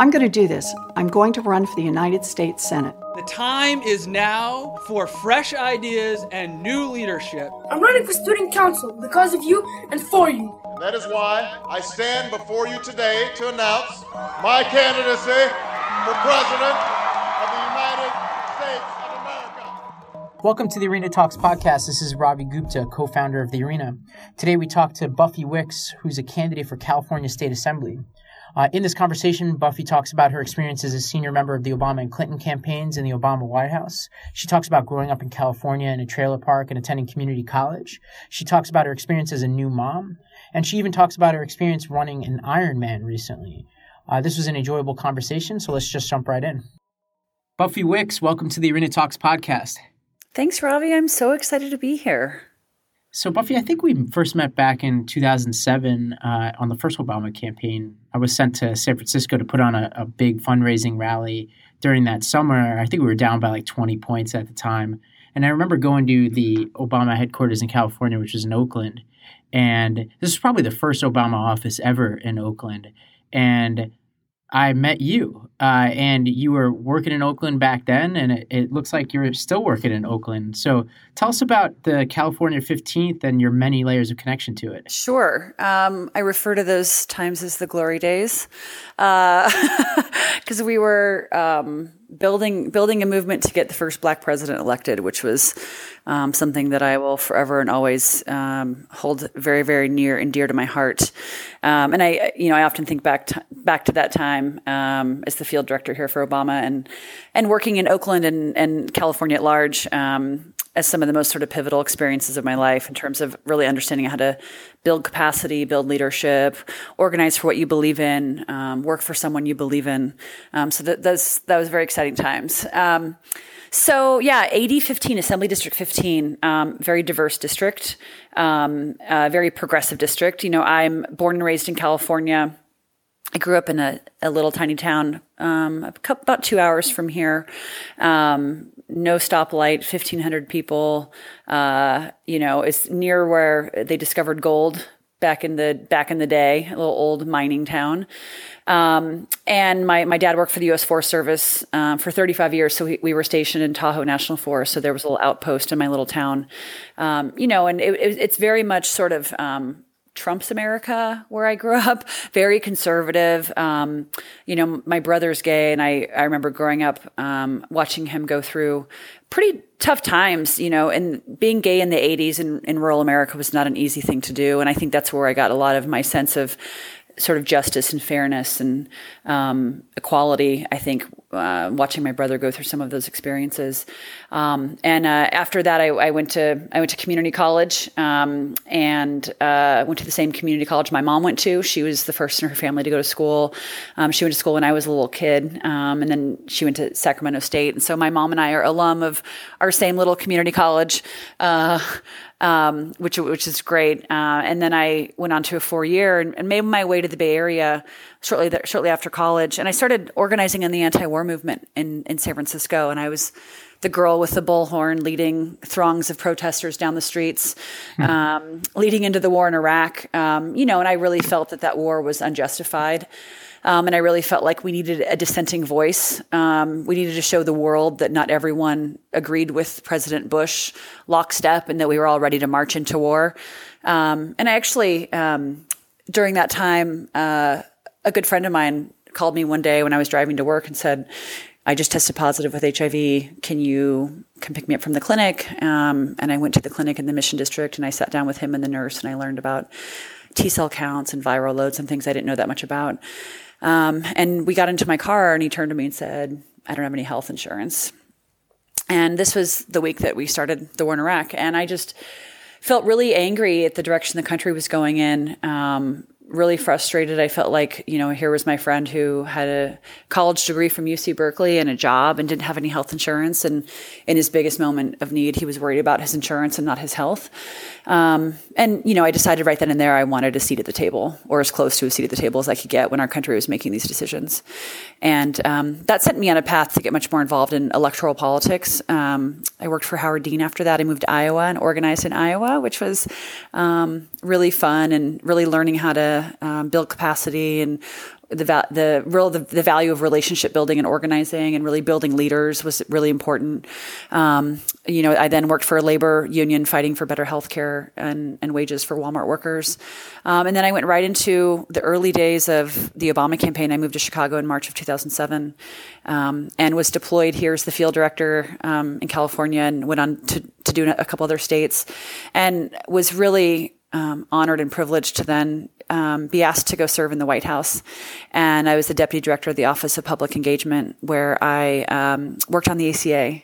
I'm going to do this. I'm going to run for the United States Senate. The time is now for fresh ideas and new leadership. I'm running for student council because of you and for you. And that is why I stand before you today to announce my candidacy for President of the United States of America. Welcome to the Arena Talks podcast. This is Ravi Gupta, co founder of The Arena. Today we talk to Buffy Wicks, who's a candidate for California State Assembly. Uh, in this conversation, Buffy talks about her experience as a senior member of the Obama and Clinton campaigns in the Obama White House. She talks about growing up in California in a trailer park and attending community college. She talks about her experience as a new mom. And she even talks about her experience running an Ironman recently. Uh, this was an enjoyable conversation, so let's just jump right in. Buffy Wicks, welcome to the Arena Talks podcast. Thanks, Ravi. I'm so excited to be here. So, Buffy, I think we first met back in 2007 uh, on the first Obama campaign. I was sent to San Francisco to put on a, a, big fundraising rally during that summer. I think we were down by like 20 points at the time. And I remember going to the Obama headquarters in California, which was in Oakland. And this was probably the first Obama office ever in Oakland. And I met you, uh, and you were working in Oakland back then, and it, it, looks like you're still working in Oakland. So tell us about the California 15th and your many layers of connection to it. Sure. Um, I refer to those times as the glory days because uh, we were um, building building a movement to get the first black president elected, which was um, something that I will forever and always um, hold very very near and dear to my heart. Um, and I, you know, I often think back to, back to that time um, as the field director here for Obama and and working in Oakland and, and California at large um, as some of the most sort of pivotal experiences of my life in terms of really understanding how to build capacity, build leadership, organize for what you believe in, um, work for someone you believe in. So that, that's, that was very exciting times. Um, so yeah, AD 15, Assembly District 15, um, very diverse district, um, uh, very progressive district. You know, I'm born and raised in California. I grew up in a, a little tiny town, um, about two hours from here. Um, no stoplight, 1,500 people. Uh, you know, it's near where they discovered gold back in the back in the day, a little old mining town. Um, and my, my dad worked for the U.S. Forest Service um, for 35 years, so we, we, were stationed in Tahoe National Forest. So there was a little outpost in my little town, um, you know, and it, it, it's very much sort of um, Trump's America where I grew up, very conservative. Um, you know, my brother's gay, and I, I remember growing up um, watching him go through pretty tough times, you know, and being gay in the 80s in, in rural America was not an easy thing to do. And I think that's where I got a lot of my sense of sort of justice and fairness and um, equality. I think uh, watching my brother go through some of those experiences, um, and uh, after that, I, I, went to I went to community college um, and uh, went to the same community college my mom went to. She was the first in her family to go to school. Um, she went to school when I was a little kid, um, and then she went to Sacramento State. And so my mom and I are alum of our same little community college. Um, which which is great. Uh, and then I went on to a four year and, and, made my way to the Bay Area shortly th- shortly after college. And I started organizing in the anti war movement in in San Francisco. And I was the girl with the bullhorn leading throngs of protesters down the streets, hmm. um, leading into the war in Iraq. Um, you know, and I really felt that that war was unjustified. Um, and I really felt like we needed a dissenting voice. Um, we needed to show the world that not everyone agreed with President Bush lockstep and that we were all ready to march into war. Um, and I actually, um, during that time, uh, a good friend of mine called me one day when I was driving to work and said, I just tested positive with HIV. Can you come pick me up from the clinic? Um, and I went to the clinic in the Mission District and I sat down with him and the nurse and I learned about T cell counts and viral loads and things I didn't know that much about. Um, and we got into my car and he turned to me and said, I don't have any health insurance. And this was the week that we started the war in Iraq. And I just felt really angry at the direction the country was going in. Um, really frustrated. I felt like, you know, here was my friend who had a college degree from UC Berkeley and a job and didn't have any health insurance. And in his biggest moment of need, he was worried about his insurance and not his health. Um, and, you know, I decided right then and there I wanted a seat at the table or as close to a seat at the table as I could get when our country was making these decisions. And um, that sent me on a path to get much more involved in electoral politics. Um, I worked for Howard Dean after that. I moved to Iowa and organized in Iowa, which was um, really fun and really learning how to um, build capacity and the va- the real the, the, value of relationship building and organizing and really building leaders was really important. Um, you know, I then worked for a labor union fighting for better health care and, and wages for Walmart workers. Um, and then I went right into the early days of the Obama campaign. I moved to Chicago in March of 2007 um, and was deployed here as the field director um, in California and went on to, to do a couple other states and was really um, honored and privileged to then um, be asked to go serve in the White House. And I was the deputy director of the Office of Public Engagement, where I um, worked on the ACA.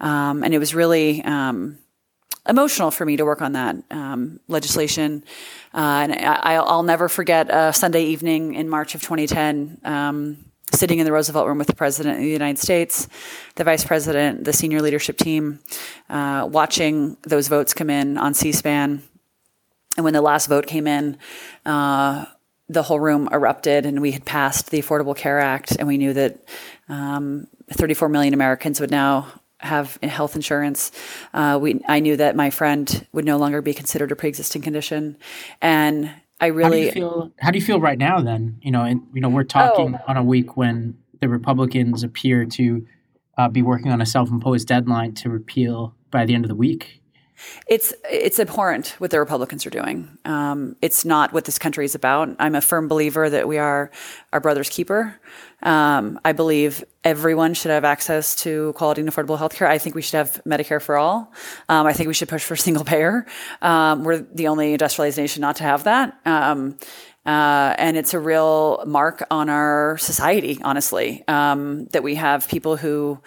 Um, and it was really um, emotional for me to work on that um, legislation. Uh, and I, will never forget a Sunday evening in March of 2010 sitting in the Roosevelt room with the President of the United States, the Vice President, the senior leadership team, uh, watching those votes come in on C SPAN. And when the last vote came in, uh, the whole room erupted, and we had passed the Affordable Care Act, and we knew that um, 34 million Americans would now have health insurance. Uh, we, I knew that my friend would no longer be considered a pre-existing condition, and I really. How do you feel, how do you feel right now? Then you know, and you know, we're talking oh. on a week when the Republicans appear to uh, be working on a self-imposed deadline to repeal by the end of the week. It's it's abhorrent what the Republicans are doing. Um, it's not what this country is about. I'm a firm believer that we are our brother's keeper. Um, I believe everyone should have access to quality and affordable health care. I think we should have Medicare for all. Um, I think we should push for single payer. Um, we're the only industrialized nation not to have that. Um, uh, and it's a real mark on our society, honestly, um, that we have people who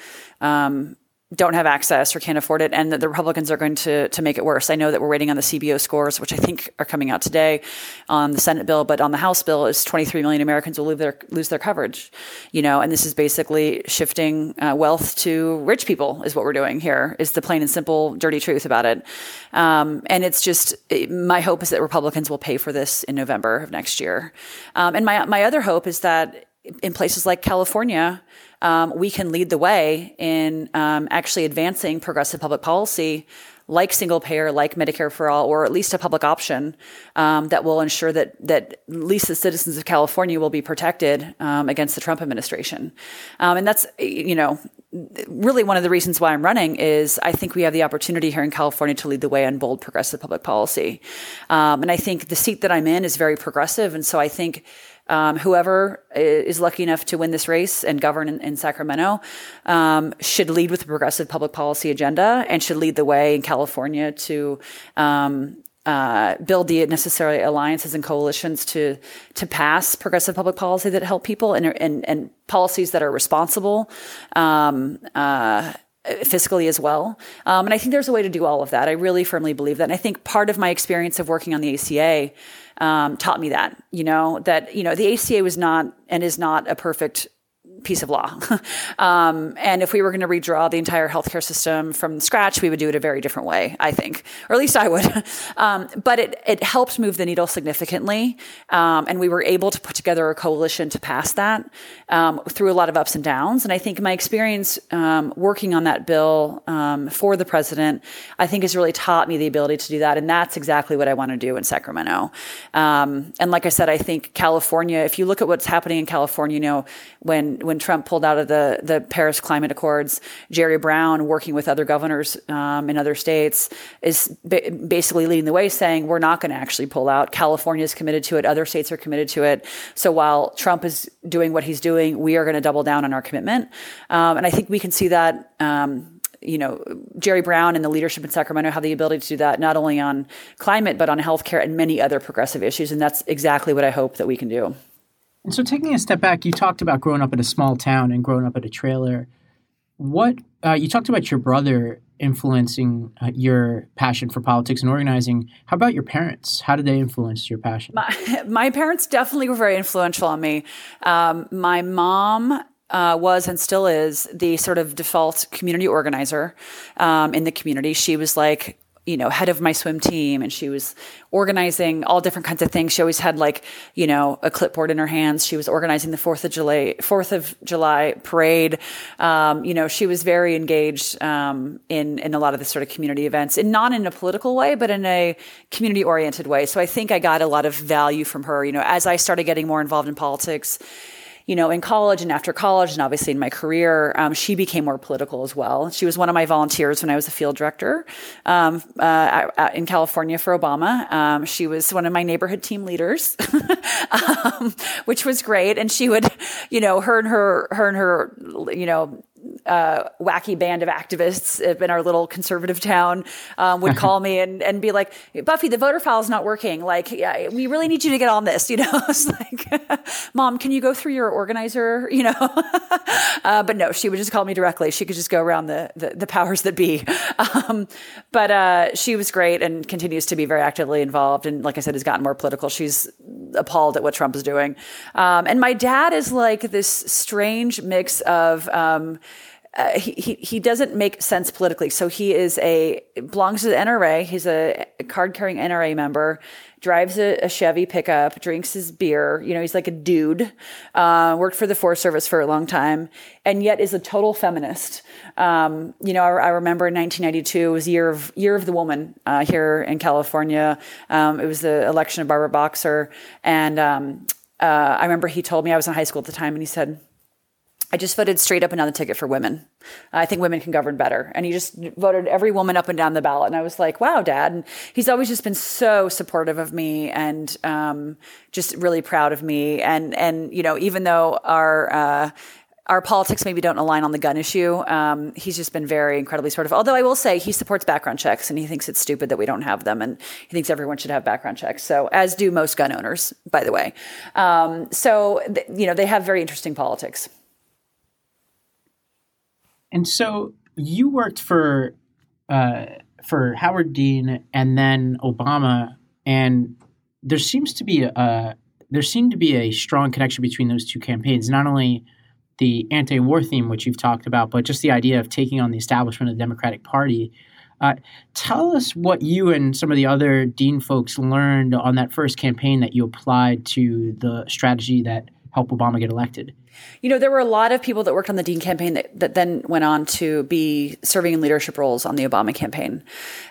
don't have access or can't afford it, and that the Republicans are going to to make it worse. I know that we're waiting on the CBO scores, which I think are coming out today on the Senate bill, but on the House bill, is 23 million Americans will lose their lose their coverage. You know, and this is basically shifting uh, wealth to rich people. Is what we're doing here. Is the plain and simple, dirty truth about it. Um, and it's just it, my hope is that Republicans will pay for this in November of next year. Um, and my my other hope is that in places like California um, we can lead the way in um, actually advancing progressive public policy like single payer, like Medicare for all, or at least a public option um, that will ensure that that at least the citizens of California will be protected um, against the Trump administration. Um, and that's you know really one of the reasons why I'm running is I think we have the opportunity here in California to lead the way on bold progressive public policy. Um, and I think the seat that I'm in is very progressive, and so I think um, whoever is lucky enough to win this race and govern in, in Sacramento um, should lead with a progressive public policy agenda and should lead the way in California to um, uh, build the necessary alliances and coalitions to to pass progressive public policy that help people and and, and policies that are responsible. Um, uh, fiscally as well. Um, and I think there's a way to do all of that. I really firmly believe that. And I think part of my experience of working on the ACA um, taught me that, you know, that, you know, the ACA was not and is not a perfect piece of law. um, and if we were going to redraw the entire healthcare system from scratch, we would do it a very different way, I think, or at least I would. um, but it, it helped move the needle significantly. Um, and we were able to put together a coalition to pass that um, through a lot of ups and downs. And I think my experience um, working on that bill um, for the president, I think has really taught me the ability to do that. And that's exactly what I want to do in Sacramento. and like I said, I think California, if you look at what's happening in California, you know, when when Trump pulled out of the the Paris Climate Accords, Jerry Brown, working with other governors um, in other states, is ba- basically leading the way, saying we're not going to actually pull out. California is committed to it. Other states are committed to it. So while Trump is doing what he's doing, we are going to double down on our commitment. Um, and I think we can see that. Um, you know, Jerry Brown and the leadership in Sacramento have the ability to do that not only on climate, but on healthcare and many other progressive issues. And that's exactly what I hope that we can do. And so, taking a step back, you talked about growing up in a small town and growing up at a trailer. What uh, you talked about your brother influencing uh, your passion for politics and organizing. How about your parents? How did they influence your passion? My, my parents definitely were very influential on me. Um, my mom uh, was and still is the sort of default community organizer um, in the community. She was like you know, head of my swim team and she was organizing all different kinds of things. She always had like, you know, a clipboard in her hands. She was organizing the 4th of July, 4th of July parade. Um, you know, she was very engaged, um, in, in a lot of the sort of community events and not in a political way, but in a community oriented way. So I think I got a lot of value from her, you know, as I started getting more involved in politics you know, in college and after college, and obviously in my career, um, she became more political as well. She was one of my volunteers when I was a field director um, uh, in California for Obama. Um, she was one of my neighborhood team leaders, um, which was great. And she would, you know, her and her, her and her, you know, uh, wacky band of activists in our little conservative town um, would call me and, and be like, Buffy, the voter file is not working. Like, yeah, we really need you to get on this. You know, it's like, Mom, can you go through your organizer? You know, uh, but no, she would just call me directly. She could just go around the the, the powers that be. Um, but uh, she was great and continues to be very actively involved. And like I said, has gotten more political. She's appalled at what Trump is doing. Um, and my dad is like this strange mix of. Um, uh, he, he doesn't make sense politically. So he is a belongs to the NRA. He's a card carrying NRA member. Drives a, a, Chevy pickup. Drinks his beer. You know, he's like a dude. Uh, worked for the Forest Service for a long time, and yet is a total feminist. Um, you know, I, I, remember in 1992 was year of year of the woman uh, here in California. Um, it was the election of Barbara Boxer, and um, uh, I remember he told me I was in high school at the time, and he said I just voted straight up and down the ticket for women. I think women can govern better. And he just voted every woman up and down the ballot. And I was like, wow, dad. And he's always just been so supportive of me and um, just really proud of me. And, and, you know, even though our, uh, our politics maybe don't align on the gun issue. Um, he's just been very incredibly supportive. Although I will say he supports background checks and he thinks it's stupid that we don't have them, and he thinks everyone should have background checks. So as do most gun owners, by the way. Um, so th- you know they have very interesting politics. And so you worked for uh, for Howard Dean and then Obama, and there seems to be a there seemed to be a strong connection between those two campaigns. Not only the anti-war theme, which you've talked about, but just the idea of taking on the establishment of the Democratic Party. Uh, tell us what you and some of the other Dean folks learned on that first campaign that you applied to the strategy that helped Obama get elected. You know, there were a lot of people that worked on the Dean campaign that, that then went on to be serving in leadership roles on the Obama campaign.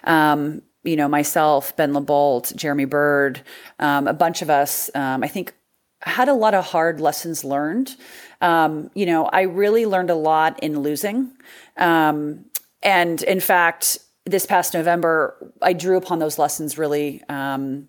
Um, you know, myself, Ben LaBolt, Jeremy Bird, um, a bunch of us, um, I think, had a lot of hard lessons learned. Um, you know, I really learned a lot in losing. Um, and in fact, this past November, I drew upon those lessons really um,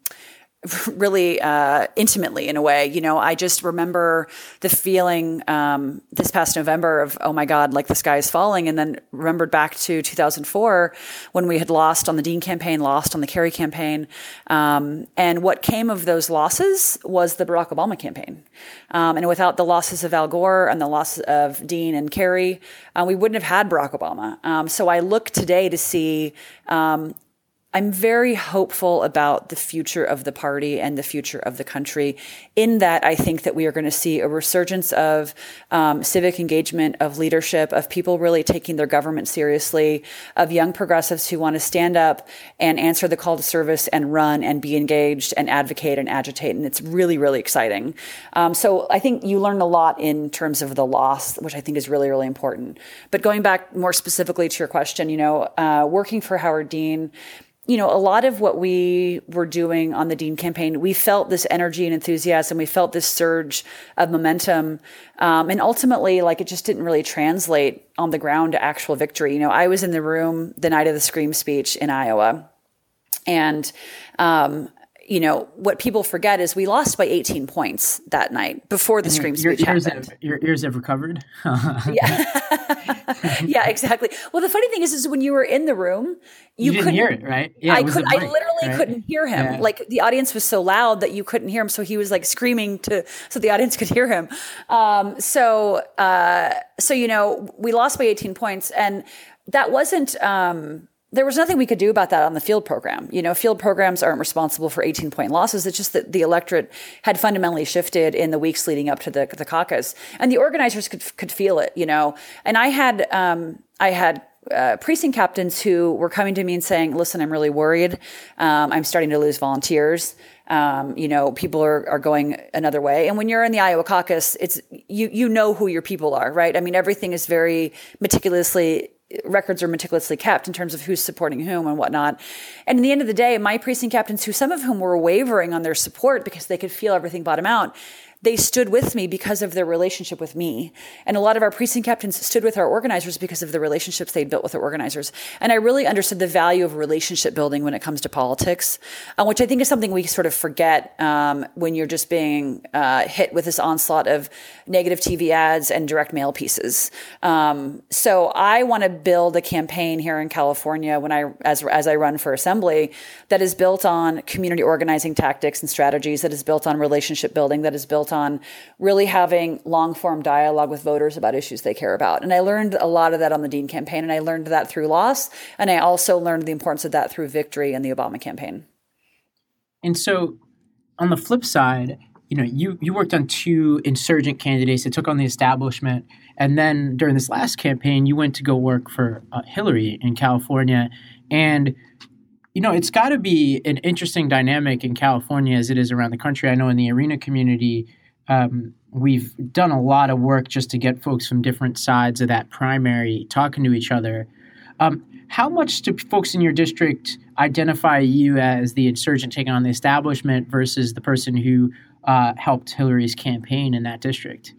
really uh, intimately in a way. You know, I just remember the feeling um, this past November of, oh my God, like the sky is falling. And then remembered back to 2004 when we had lost on the Dean campaign, lost on the Kerry campaign. Um, and what came of those losses was the Barack Obama campaign. Um, and without the losses of Al Gore and the loss of Dean and Kerry, uh, we wouldn't have had Barack Obama. Um, so I look today to see um, I'm very hopeful about the future of the party and the future of the country. In that, I think that we are going to see a resurgence of um, civic engagement, of leadership, of people really taking their government seriously, of young progressives who want to stand up and answer the call to service and run and be engaged and advocate and agitate. And it's really, really exciting. Um, so I think you learn a lot in terms of the loss, which I think is really, really important. But going back more specifically to your question, you know, uh, working for Howard Dean, you know, a lot of what we were doing on the Dean campaign, we felt this energy and enthusiasm. We felt this surge of momentum. Um, and ultimately, like, it just didn't really translate on the ground to actual victory. You know, I was in the room the night of the Scream speech in Iowa. And um, you know, what people forget is we lost by 18 points that night before the scream your, speech your ears happened. Have, your ears have recovered. yeah, yeah, exactly. Well, the funny thing is, is when you were in the room, you, you couldn't hear it, right? Yeah, I could. I literally right? couldn't hear him. Yeah. Like the audience was so loud that you couldn't hear him. So he was like screaming to so the audience could hear him. Um, so, uh, so you know, we lost by 18 points, and that wasn't. Um, there was nothing we could do about that on the field program. You know, field programs aren't responsible for 18 point losses. It's just that the electorate had fundamentally shifted in the weeks leading up to the, the caucus, and the organizers could could feel it. You know, and I had um, I had uh, precinct captains who were coming to me and saying, "Listen, I'm really worried. Um, I'm starting to lose volunteers. Um, you know, people are, are going another way. And when you're in the Iowa caucus, it's you you know who your people are, right? I mean, everything is very meticulously records are meticulously kept in terms of who's supporting whom and whatnot. And in the end of the day, my precinct captains, who some of whom were wavering on their support because they could feel everything bottom out, they stood with me because of their relationship with me. And a lot of our precinct captains stood with our organizers because of the relationships they'd built with their organizers. And I really understood the value of relationship building when it comes to politics, uh, which I think is something we sort of forget um, when you're just being uh, hit with this onslaught of negative TV ads and direct mail pieces. Um, so I want to build a campaign here in California when I, as, as I run for assembly, that is built on community organizing tactics and strategies, that is built on relationship building, that is built on really having long form dialogue with voters about issues they care about. And I learned a lot of that on the Dean campaign, and I learned that through loss, and I also learned the importance of that through victory in the Obama campaign. And so, on the flip side, you know, you you worked on two insurgent candidates that took on the establishment, and then during this last campaign, you went to go work for uh, Hillary in California, and you know, it's got to be an interesting dynamic in California as it is around the country. I know in the arena community, um, we've done a lot of work just to get folks from different sides of that primary talking to each other. Um, how much do folks in your district identify you as the insurgent taking on the establishment versus the person who uh, helped Hillary's campaign in that district?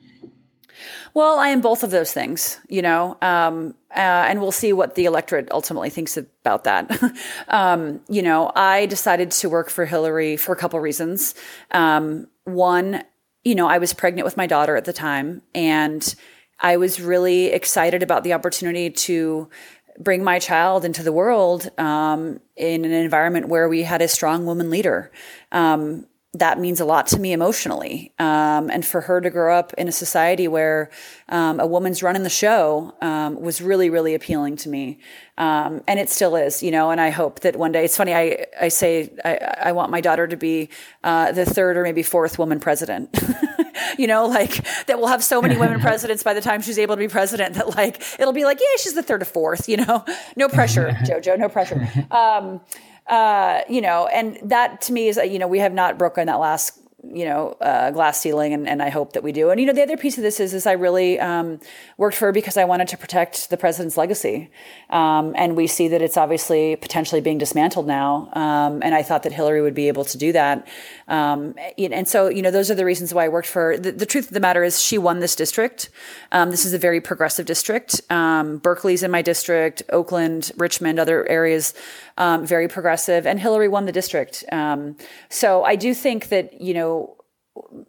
Well, I am both of those things, you know, um, uh, and we'll see what the electorate ultimately thinks about that. um, you know, I decided to work for Hillary for a couple reasons. Um, one, you know, I was pregnant with my daughter at the time, and I was really excited about the opportunity to bring my child into the world um, in an environment where we had a strong woman leader. Um, that means a lot to me emotionally. Um, and for her to grow up in a society where um, a woman's running the show um, was really, really appealing to me. Um, and it still is, you know, and I hope that one day, it's funny, I, I say I, I want my daughter to be uh, the third or maybe fourth woman president. you know, like that we'll have so many women presidents by the time she's able to be president that like it'll be like, yeah, she's the third or fourth, you know, no pressure, Jojo, no pressure. Uh, you know, and that to me is, you know, we have not broken that last you know, uh, glass ceiling, and, and I hope that we do. And you know, the other piece of this is, is I really um, worked for because I wanted to protect the president's legacy, um, and we see that it's obviously potentially being dismantled now. Um, and I thought that Hillary would be able to do that. Um, and so, you know, those are the reasons why I worked for. The, the truth of the matter is, she won this district. Um, this is a very progressive district. Um, Berkeley's in my district, Oakland, Richmond, other areas, very progressive, and Hillary won the district. so I do think that you know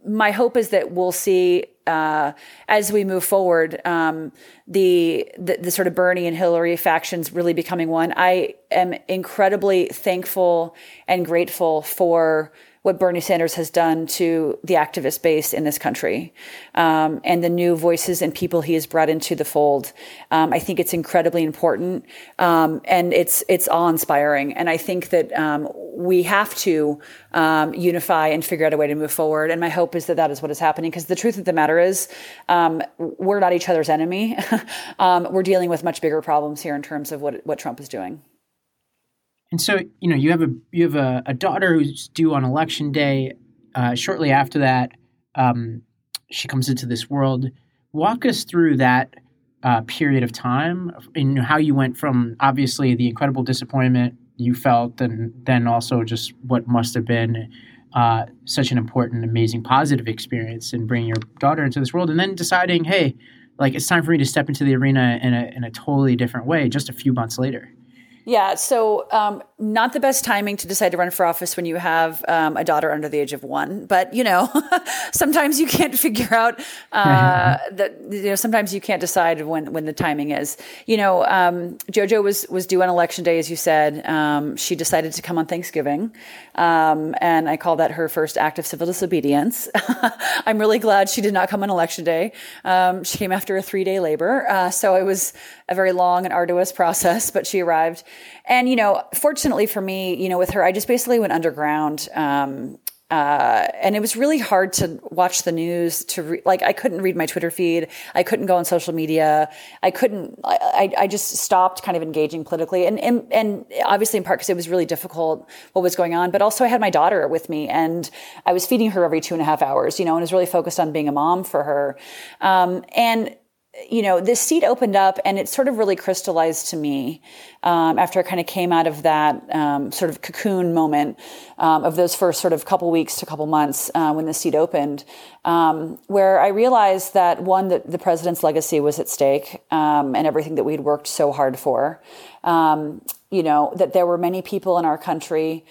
my hope is that we'll see uh, as we move forward um, the, the, the sort of Bernie and Hillary factions really becoming one. I am incredibly thankful and grateful for what Bernie Sanders has done to the activist base in this country um, and the new voices and people he has brought into the fold. Um, I think it's incredibly important um, and it's it's awe inspiring. And I think that um, we have to um, unify and figure out a way to move forward. And my hope is that that is what is happening because the truth of the matter is um, we're not each other's enemy. we're dealing with much bigger problems here in terms of what what Trump is doing. And so, you know, you have a you have a, a daughter who's due on election day. Uh, shortly after that, um, she comes into this world. Walk us through that uh, period of time and how you went from obviously the incredible disappointment you felt, and then also just what must have been uh, such an important, amazing, positive experience in bringing your daughter into this world, and then deciding, hey, like it's time for me to step into the arena in a in a totally different way. Just a few months later. Yeah, so um, not the best timing to decide to run for office when you have um, a daughter under the age of one. But you know, sometimes you can't figure out uh, that. You know, sometimes you can't decide when when the timing is. You know, um, JoJo was was due on election day, as you said. Um, she decided to come on Thanksgiving, um, and I call that her first act of civil disobedience. I'm really glad she did not come on election day. Um, she came after a three day labor, uh, so it was a very long and arduous process, but she arrived. And, you know, fortunately for me, you know, with her, I just basically went underground. Um, uh, and it was really hard to watch the news to re- like i couldn't read my twitter feed. I couldn't go on social media. I couldn't i, I just stopped kind of engaging politically. And, and, and obviously in part because it was really difficult what was going on but also i had my daughter with me and i was feeding her every two and a half hours you know and was really focused on being a mom for her. Um, and you know, this seat opened up and it sort of really crystallized to me um, after I kind of came out of that um, sort of cocoon moment um, of those first sort of couple weeks to couple months uh, when the seat opened, um, where I realized that one, that the president's legacy was at stake um, and everything that we'd worked so hard for. Um, you know, that there were many people in our country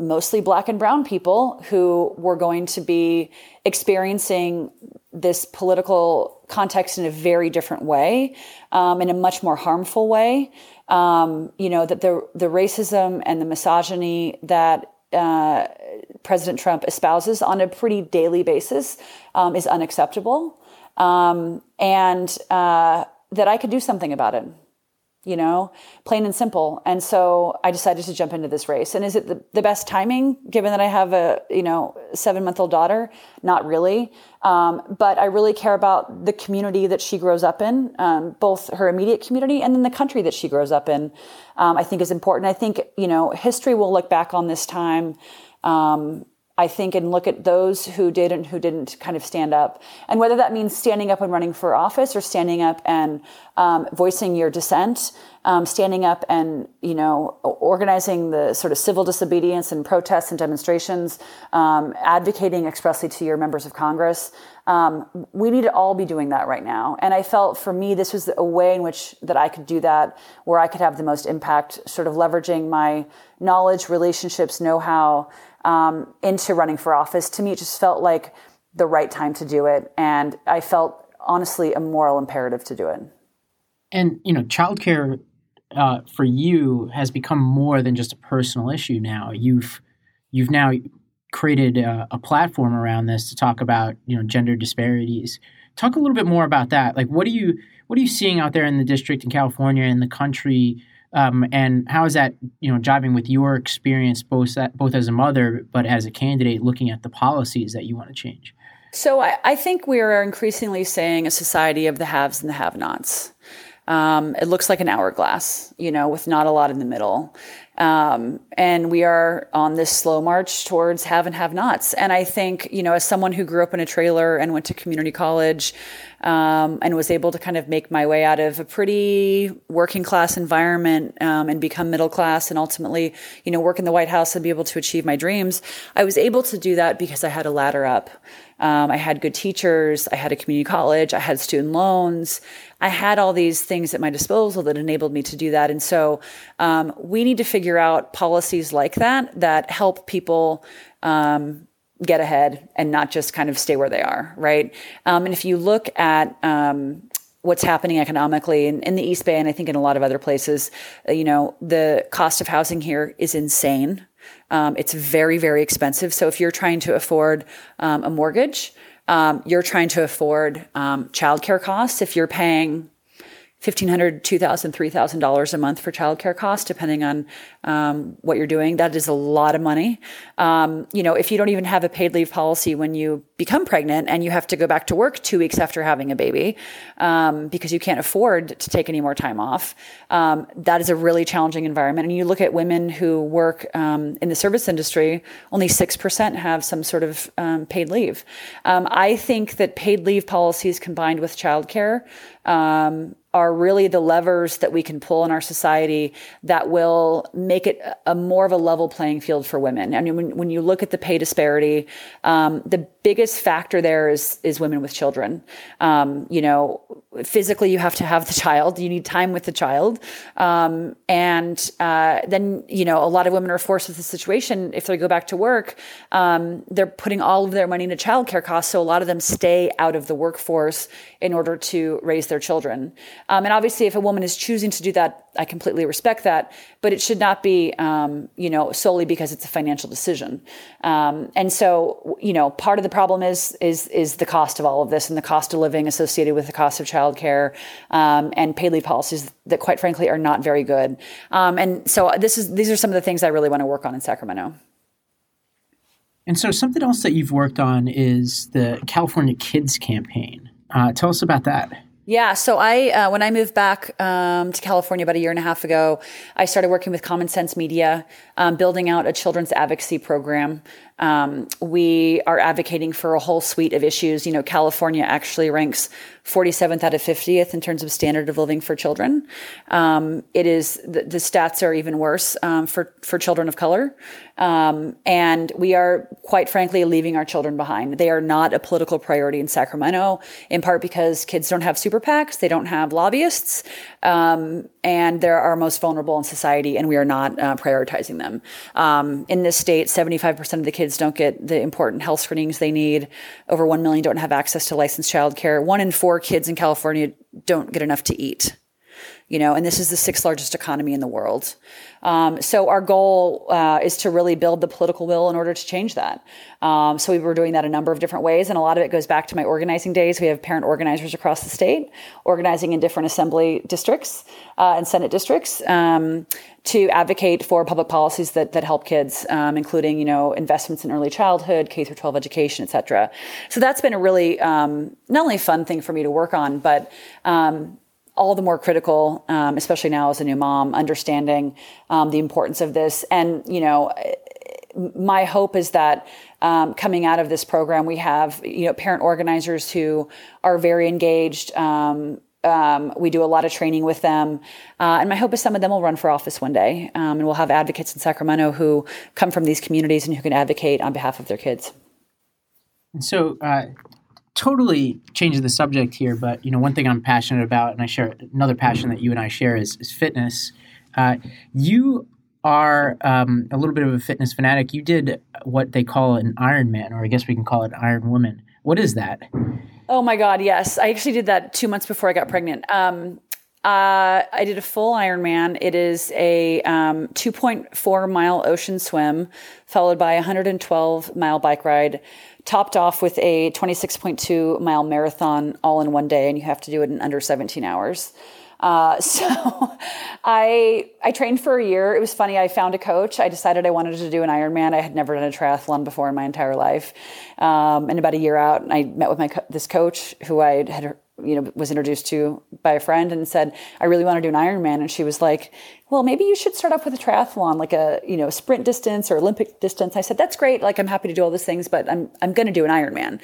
mostly black and brown people who were going to be experiencing this political context in a very different way, um, in a much more harmful way. Um, you know that the the racism and the misogyny that uh, President Trump espouses on a pretty daily basis um, is unacceptable, um, and uh, that I could do something about it you know, plain and simple. And so I decided to jump into this race. And is it the, the best timing given that I have a, you know, seven month old daughter? Not really. Um, but I really care about the community that she grows up in, um, both her immediate community and then the country that she grows up in, um, I think is important. I think, you know, history will look back on this time um, I think, and look at those who did and who didn't kind of stand up. And whether that means standing up and running for office or standing up and um, voicing your dissent, um, standing up and, you know, organizing the sort of civil disobedience and protests and demonstrations, um, advocating expressly to your members of Congress. Um, we need to all be doing that right now. And I felt for me, this was a way in which that I could do that, where I could have the most impact, sort of leveraging my knowledge, relationships, know-how, um, into running for office. To me, it just felt like the right time to do it. And I felt honestly a moral imperative to do it. And, you know, childcare uh, for you has become more than just a personal issue now. You've, you've now created a, a platform around this to talk about, you know, gender disparities. Talk a little bit more about that. Like, what are you, what are you seeing out there in the district in California and the country um, and how is that, you know, jiving with your experience both that, both as a mother but as a candidate looking at the policies that you want to change? So I, I think we are increasingly saying a society of the haves and the have-nots. Um, it looks like an hourglass, you know, with not a lot in the middle. Um, and we are on this slow march towards have and have nots. And I think, you know, as someone who grew up in a trailer and went to community college um, and was able to kind of make my way out of a pretty working class environment um, and become middle class and ultimately, you know, work in the White House and be able to achieve my dreams, I was able to do that because I had a ladder up. Um, I had good teachers. I had a community college. I had student loans. I had all these things at my disposal that enabled me to do that. And so um, we need to figure out policies like that that help people um, get ahead and not just kind of stay where they are, right? Um, and if you look at um, what's happening economically in, in, the East Bay and I think in a lot of other places, uh, you know, the cost of housing here is insane. Um, it's very, very expensive. So if you're trying to afford um, a mortgage, um, you're trying to afford um, childcare costs. If you're paying $1,500, $2,000, $3,000 a month for childcare costs, depending on um, what you're doing. That is a lot of money. Um, you know, if you don't even have a paid leave policy when you become pregnant and you have to go back to work two weeks after having a baby um, because you can't afford to take any more time off, um, that is a really challenging environment. And you look at women who work um, in the service industry, only 6% have some sort of um, paid leave. I think that paid leave policies combined with childcare um, are really the levers that we can pull in our society that will make it a more of a level playing field for women. I mean, when, when you look at the pay disparity, um, the biggest factor there is is women with children. Um, you know, physically you have to have the child. You need time with the child, um, and uh, then you know a lot of women are forced with the situation. If they go back to work, um, they're putting all of their money into childcare costs. So a lot of them stay out of the workforce in order to raise their children. Um, and obviously, if a woman is choosing to do that, I completely respect that. But it should not be, um, you know, solely because it's a financial decision. Um, and so, you know, part of the problem is is is the cost of all of this and the cost of living associated with the cost of childcare um, and paid leave policies that, quite frankly, are not very good. Um, and so, this is these are some of the things I really want to work on in Sacramento. And so, something else that you've worked on is the California Kids Campaign. Uh, tell us about that. Yeah, so I uh, when I moved back um, to California about a year and a half ago, I started working with Common Sense Media, um, building out a children's advocacy program. Um, we are advocating for a whole suite of issues. You know, California actually ranks 47th out of 50th in terms of standard of living for children. Um, it is the, the, stats are even worse um, for for children of color, um, and we are quite frankly leaving our children behind. They are not a political priority in Sacramento, in part because kids don't have super PACs, they don't have lobbyists, um, and they're our most vulnerable in society, and we are not uh, prioritizing them. Um, in this state, 75% of the kids don't get the important health screenings they need. Over 1 million don't have access to licensed childcare. One in four kids in California don't get enough to eat you know, and this is the sixth largest economy in the world. Um, so our goal uh, is to really build the political will in order to change that. Um, so we were doing that a number of different ways, and a lot of it goes back to my organizing days. We have parent organizers across the state organizing in different assembly districts uh, and senate districts. Um, to advocate for public policies that, that help kids, um, including you know investments in early childhood, K through 12 education, et cetera. So that's been a really um, not only fun thing for me to work on, but um, all the more critical, um, especially now as a new mom, understanding um, the importance of this. And, you know, my hope is that um, coming out of this program, we have, you know, parent organizers who are very engaged. Um, um, we do a lot of training with them. Uh, and my hope is some of them will run for office one day. Um, and we'll have advocates in Sacramento who come from these communities and who can advocate on behalf of their kids. And so, uh, totally changing the subject here, but you know, one thing I'm passionate about, and I share another passion that you and I share is, is fitness. Uh, you are um, a little bit of a fitness fanatic. You did what they call an Ironman, or I guess we can call it Iron Woman. What is that? Oh my God, yes. I actually did that two months before I got pregnant. Um, uh, I did a full Ironman. It is a um, 2.4 mile ocean swim, followed by a 112 mile bike ride, topped off with a 26.2 mile marathon all in one day, and you have to do it in under 17 hours. Uh, so I I trained for a year. It was funny. I found a coach. I decided I wanted to do an Ironman. I had never done a triathlon before in my entire life. Um, and about a year out, I met with my this coach who I had you know was introduced to by a friend and said I really want to do an Ironman. And she was like well maybe you should start off with a triathlon like a you know sprint distance or Olympic distance. I said that's great like I'm happy to do all those things but I'm I'm going to do an Ironman.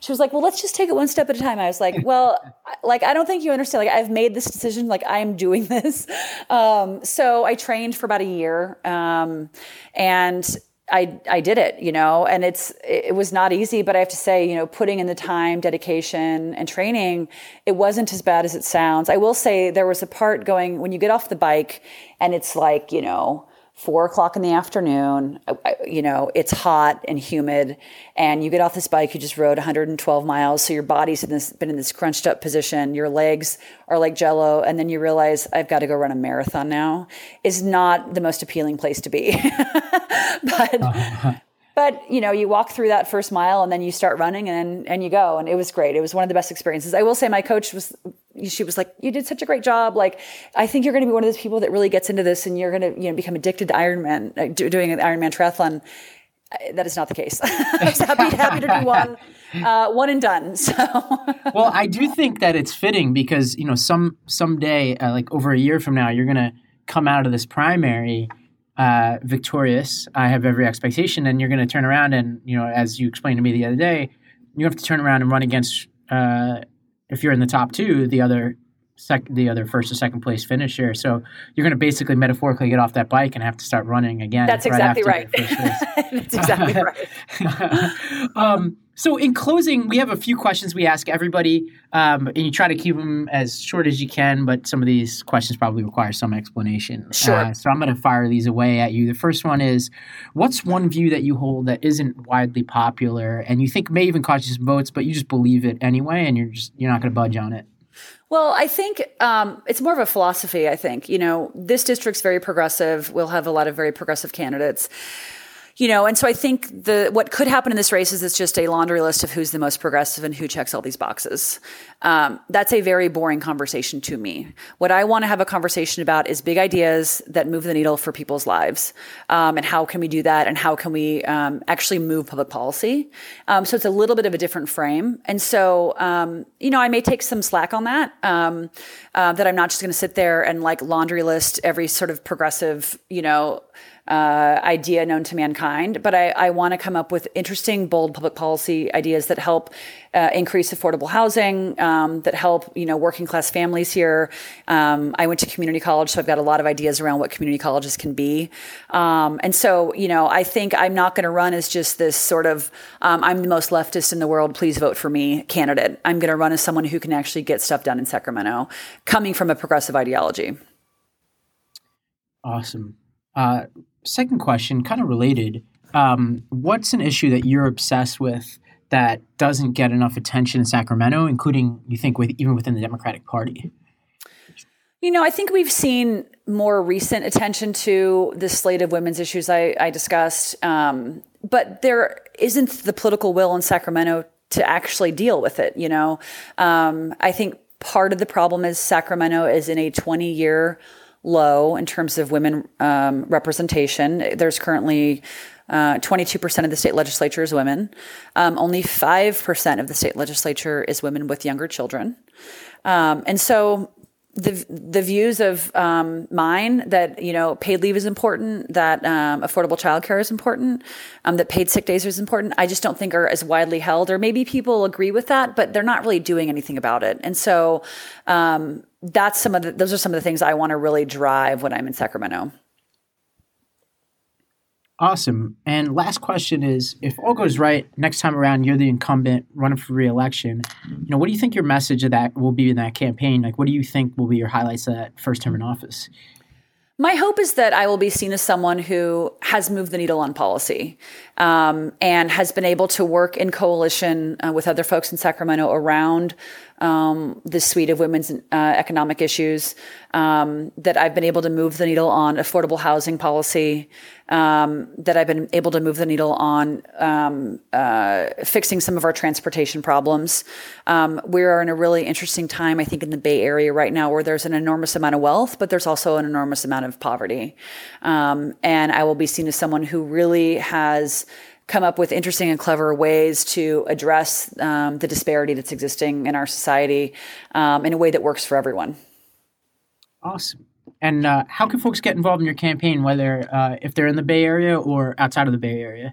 She was like well let's just take it one step at a time. I was like well like I don't think you understand like I've made this decision like I'm doing this. Um, so I trained for about a year um, and I, I did it, you know, and it's, it was not easy, but I have to say, you know, putting in the time, dedication and training, it wasn't as bad as it sounds. I will say there was a part going when you get off the bike and it's like, you know, four o'clock in the afternoon. You know, it's hot and humid, and you get off this bike. You just rode 112 miles, so your body's in this, been in this crunched up position. Your legs are like jello, and then you realize I've got to go run a marathon now. Is not the most appealing place to be, but. Uh-huh. But you know, you walk through that first mile and then you start running and and you go and it was great. It was one of the best experiences. I will say my coach was she was like, "You did such a great job. Like, I think you're going to be one of those people that really gets into this, and you're going to, you know, become addicted to Ironman, uh, doing an Ironman triathlon." That is not the case. I was happy, happy to do one, uh, one and done. So, well, I do think that it's fitting because you know, some someday, uh, like over a year from now, you're going to come out of this primary uh, victorious. I have every expectation, and you're going to turn around and you know, as you explained to me the other day, you have to turn around and run against uh, if you're in the top two, the other sec- the other first or second place finisher. So you're going to basically metaphorically get off that bike and have to start running again. That's exactly right. That's exactly right. um, so in closing, we have a few questions we ask everybody, um, and you try to keep them as short as you can. But some of these questions probably require some explanation. Sure. Uh, so I'm going to fire these away at you. The first one is, what's one view that you hold that isn't widely popular, and you think may even cost you some votes, but you just believe it anyway, and you're just you're not going to budge on it? Well, I think um, it's more of a philosophy. I think you know this district's very progressive. We'll have a lot of very progressive candidates. You know, and so I think the what could happen in this race is it's just a laundry list of who's the most progressive and who checks all these boxes. Um, that's a very boring conversation to me. What I want to have a conversation about is big ideas that move the needle for people's lives, um, and how can we do that, and how can we um, actually move public policy. Um, so it's a little bit of a different frame, and so um, you know, I may take some slack on that. Um, uh, that I'm not just going to sit there and like laundry list every sort of progressive, you know uh, idea known to mankind, but I, I want to come up with interesting, bold public policy ideas that help uh, increase affordable housing, um, that help you know working class families here. Um, I went to community college, so I've got a lot of ideas around what community colleges can be. Um, and so you know, I think I'm not going to run as just this sort of um, I'm the most leftist in the world, please vote for me candidate. I'm going to run as someone who can actually get stuff done in Sacramento, coming from a progressive ideology. Awesome. Uh, second question, kind of related. Um, what's an issue that you're obsessed with that doesn't get enough attention in Sacramento, including you think with even within the Democratic Party? You know, I think we've seen more recent attention to the slate of women's issues I, I discussed, um, but there isn't the political will in Sacramento to actually deal with it. You know, um, I think part of the problem is Sacramento is in a 20 year low in terms of women um, representation. There's currently uh, 22% of the state legislature is women. Um, only 5% of the state legislature is women with younger children. Um, and so the the views of um, mine that you know paid leave is important, that um, affordable childcare is important, um, that paid sick days is important. I just don't think are as widely held, or maybe people agree with that, but they're not really doing anything about it. And so um, that's some of the those are some of the things I want to really drive when I'm in Sacramento. Awesome. And last question is if all goes right, next time around you're the incumbent running for reelection, you know, what do you think your message of that will be in that campaign? Like what do you think will be your highlights of that first term in office? My hope is that I will be seen as someone who has moved the needle on policy um, and has been able to work in coalition uh, with other folks in Sacramento around um, the suite of women's uh, economic issues, um, that I've been able to move the needle on affordable housing policy, um, that I've been able to move the needle on um, uh, fixing some of our transportation problems. Um, we are in a really interesting time, I think, in the Bay Area right now where there's an enormous amount of wealth, but there's also an enormous amount of poverty. Um, and I will be seen as someone who really has come up with interesting and clever ways to address um, the disparity that's existing in our society um, in a way that works for everyone. Awesome. And uh, how can folks get involved in your campaign, whether uh, if they're in the Bay Area or outside of the Bay Area?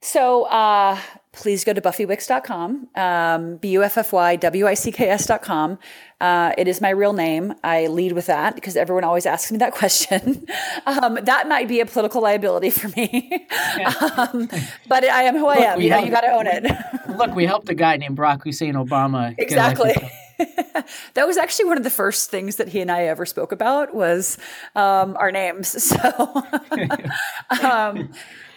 So uh, please go to buffywicks.com, um, B-U-F-F-Y-W-I-C-K-S.com. Uh, it is my real name. I lead with that because everyone always asks me that question. um, that might be a political liability for me. um, but I am who I am. You know, you got to own it. look, we helped a guy named Barack Hussein Obama. Exactly. that was actually one of the first things that he and I ever spoke about was um, our names. So, um,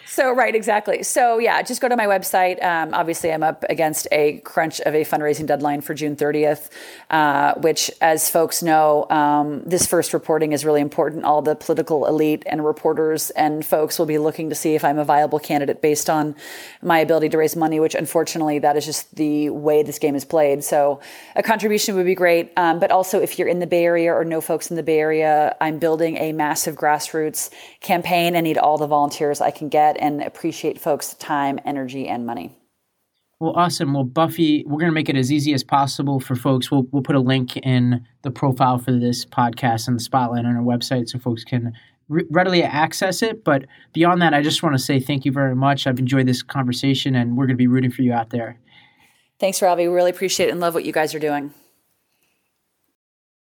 so, right, exactly. So, yeah, just go to my website. Um, obviously, I'm up against a crunch of a fundraising deadline for June 30th, uh, which, as folks know, um, this first reporting is really important. All the political elite and reporters and folks will be looking to see if I'm a viable candidate based on my ability to raise money, which unfortunately, that is just the way this game is played. So, a contribution would be great. Um, but also, if you're in the Bay Area or know folks in the Bay Area, I'm building a massive grassroots campaign and need all the volunteers I can get and appreciate folks' time, energy, and money. Well, awesome. Well, Buffy, we're going to make it as easy as possible for folks. We'll, we'll put a link in the profile for this podcast and the spotlight on our website so folks can re- readily access it. But beyond that, I just want to say thank you very much. I've enjoyed this conversation and we're going to be rooting for you out there. Thanks, Robbie. We really appreciate it and love what you guys are doing.